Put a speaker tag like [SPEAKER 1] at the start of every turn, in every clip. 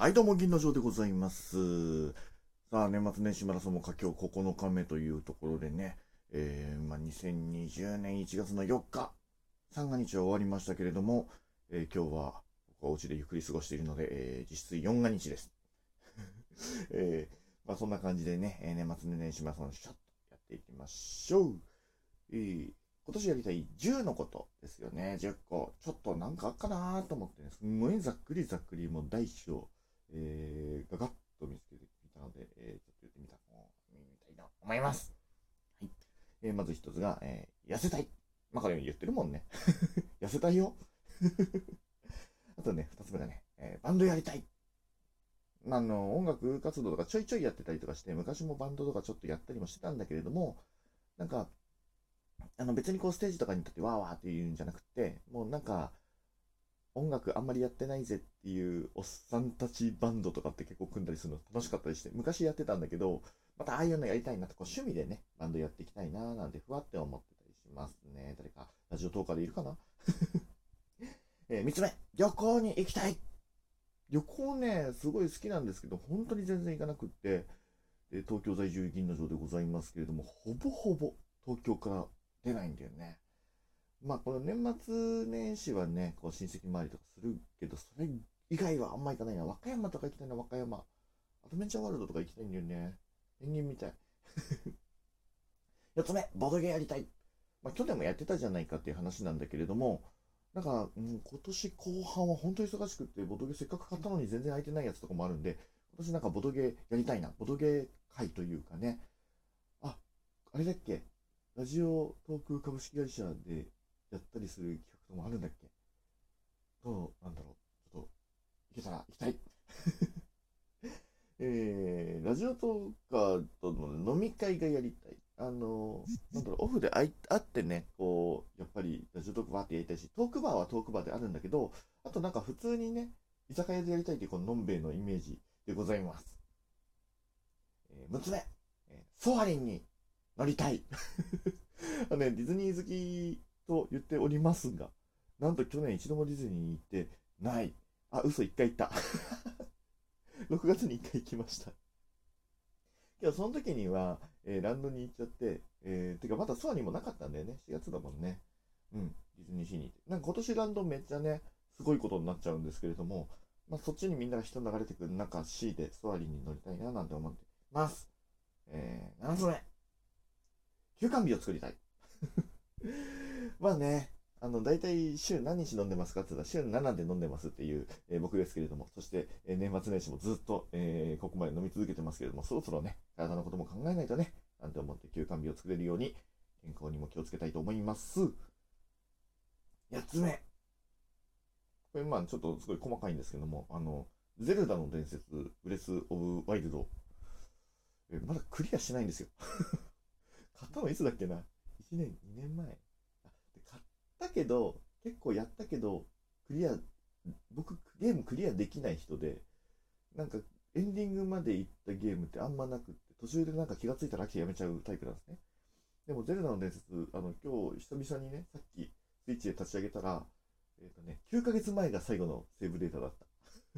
[SPEAKER 1] はい、どうも、銀の城でございます。さあ、年末年始マラソンも佳境9日目というところでね、えー、まあ、2020年1月の4日、三が日は終わりましたけれども、えー今日は僕はお家でゆっくり過ごしているので、えー実質4が日です。えーまあ、そんな感じでね、えー年末年始マラソンシャッとやっていきましょう。えー今年やりたい10のことですよね、10個。ちょっとなんかあっかなと思ってね、すんごいざっくりざっくり、もう大小、えー、ガガッと見つけてみたので、えー、ちょっと言ってみた、見たいと思います。はい。えー、まず一つが、えー、痩せたい。まあ、これ言ってるもんね。痩せたいよ。あとね、二つ目がね、えーバンドやりたい。まあ、あの、音楽活動とかちょいちょいやってたりとかして、昔もバンドとかちょっとやったりもしてたんだけれども、なんか、あの別にこうステージとかに立ってわーわーって言うんじゃなくて、もうなんか、音楽あんまりやってないぜっていうおっさんたちバンドとかって結構組んだりするの楽しかったりして、昔やってたんだけど、またああいうのやりたいなって、趣味でね、バンドやっていきたいなーなんてふわって思ってたりしますね。誰か、ラジオトーカーでいるかな？えー、三つ目、旅行に行きたい旅行ね、すごい好きなんですけど、本当に全然行かなくって、で東京在住銀の城でございますけれども、ほぼほぼ東京から出ないんだよね。まあ、この年末年始はね、こう親戚回りとかするけど、それ以外はあんま行かないな。和歌山とか行きたいな、和歌山。アドベンチャーワールドとか行きたいんだよね。ペンギンみたい。四つ目、ボドゲやりたい。まあ、去年もやってたじゃないかっていう話なんだけれども、なんか、うん、今年後半は本当忙しくって、ボドゲせっかく買ったのに全然空いてないやつとかもあるんで、今年なんかボドゲやりたいな。ボドゲ会というかね。あ、あれだっけラジオトーク株式会社でやったりする企画ともあるんだっけ？どうなんだろう？ちょっと、行けたら行きたい。えー、ラジオトーカーとの飲み会がやりたい。あの、なんだろう、オフで会い会ってね、こう、やっぱりラジオトークバーってやりたいし、トークバーはトークバーであるんだけど、あとなんか普通にね、居酒屋でやりたいっていうこののんべえのイメージでございます。えー、6つ目、えーソアリンに乗りたい。あのね、ディズニー好きと言っておりますが、なんと去年一度もディズニーに行ってない。あ、嘘、一回行った。6月に一回行きました。けど、その時には、えーランドに行っちゃって、えー、てか、まだソアにもなかったんだよね。4月だもんね。うん、ディズニーシーに行って。なんか今年ランドめっちゃね、すごいことになっちゃうんですけれども、まあ、そっちにみんなが人流れてくる中 C でソアリンに乗りたいななんて思ってます。えー、7つ目。休館日を作りたい。まあね、あの、大体週何日飲んでますかって言ったら週7で飲んでますっていう、えー僕ですけれども、そして、えー年末年始もずっと、えーここまで飲み続けてますけれども、そろそろね、体のことも考えないとね、なんて思って休館日を作れるように、健康にも気をつけたいと思います。8つ目。これまあちょっとすごい細かいんですけども、あの、ゼルダの伝説、ブレス・オブ・ワイルド、えまだクリアしてないんですよ。買ったのいつだっけな？1年、2年前。あで買ったけど、結構やったけど、クリア、僕、ゲームクリアできない人で、なんか、エンディングまで行ったゲームってあんまなくって、途中でなんか気がついたら飽きてやめちゃうタイプなんですね。でも、ゼルダの伝説、あの、今日、久々にね、さっき、スイッチで立ち上げたら、えっ、とね、9ヶ月前が最後のセーブデータだった。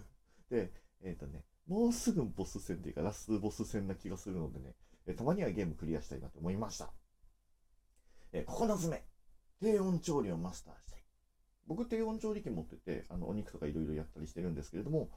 [SPEAKER 1] で、えっ、とね、もうすぐボス戦っていうか、ラスボス戦な気がするのでね、えーたまにはゲームクリアしたいなと思いました。えー、9つ目。低温調理をマスターしたい。僕、低温調理器持ってて、あの、お肉とかいろいろやったりしてるんですけれども、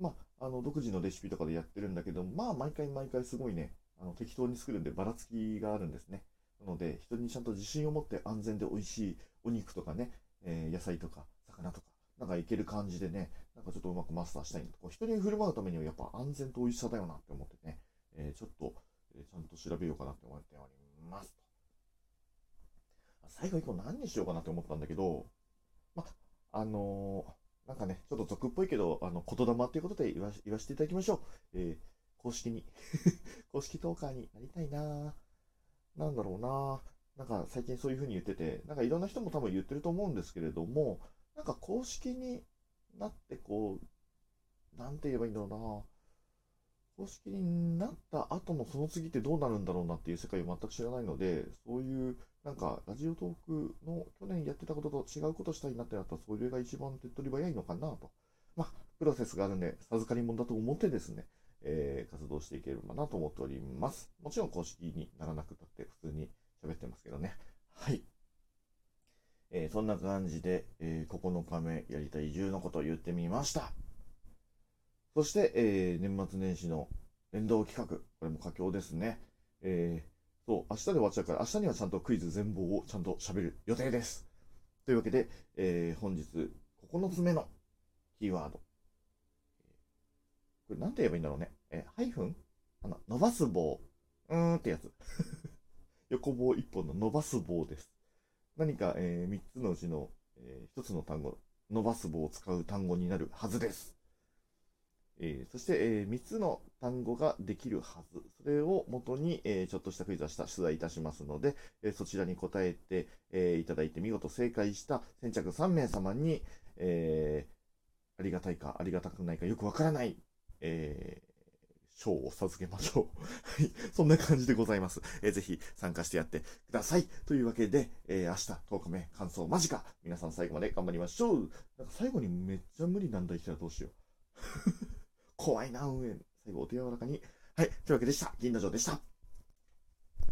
[SPEAKER 1] まあ、あの、独自のレシピとかでやってるんだけど、まあ、毎回毎回すごいね、あの、適当に作るんでばらつきがあるんですね。なので、人にちゃんと自信を持って安全で美味しいお肉とかね、えー野菜とか魚とか、なんかいける感じでね、なんかちょっとうまくマスターしたいなと。こう人に振る舞うためにはやっぱ安全と美味しさだよなって思ってね、えーちょっと、えーちゃんと調べようかなって思っております。最後以降何にしようかなって思ったんだけど、ま、あのーなんかね、ちょっと俗っぽいけど、あの、言霊っていうことで言わ言わせていただきましょう。えー公式に、公式トーカーになりたいな。ぁなんだろうな。なんか最近そういう風に言ってて、なんかいろんな人も多分言ってると思うんですけれども、なんか公式になってこう、なんて言えばいいんだろうな。公式になった後のその次ってどうなるんだろうなっていう世界を全く知らないので、そういう、なんか、ラジオトークの去年やってたことと違うことしたいなってなったら、それが一番手っ取り早いのかなと。まあ、プロセスがあるんで、授かり物だと思ってですね、えー、活動していければなと思っております。もちろん公式にならなくたって普通に喋ってますけどね。はい。えーそんな感じで、えー9日目やりたい移住のことを言ってみました。そして、えー年末年始の連動企画、これも佳境ですね。えーそう、明日で終わっちゃうから、明日にはちゃんとクイズ全貌をちゃんと喋る予定です。というわけで、えー本日9つ目のキーワード。これなんて言えばいいんだろうね。えーハイフン？あの、伸ばす棒。うーんってやつ。横棒一本の伸ばす棒です。何か、えー、3つのうちの、え1つの単語、伸ばす棒を使う単語になるはずです。えーそして、え3つの単語ができるはず。それを元に、えーちょっとしたクイズをした出題いたしますので、えそちらに答えて、えいただいて見事正解した先着3名様に、えありがたいかありがたくないかよくわからない、え賞を授けましょう。はい。そんな感じでございます。えーぜひ参加してやってください。というわけで、えー明日10日目感想間近。皆さん最後まで頑張りましょう。なんか最後にめっちゃ無理なんだ言ったらどうしよう。怖いな、運営。最後お手柔らかに。はい。というわけでした。銀の城でした。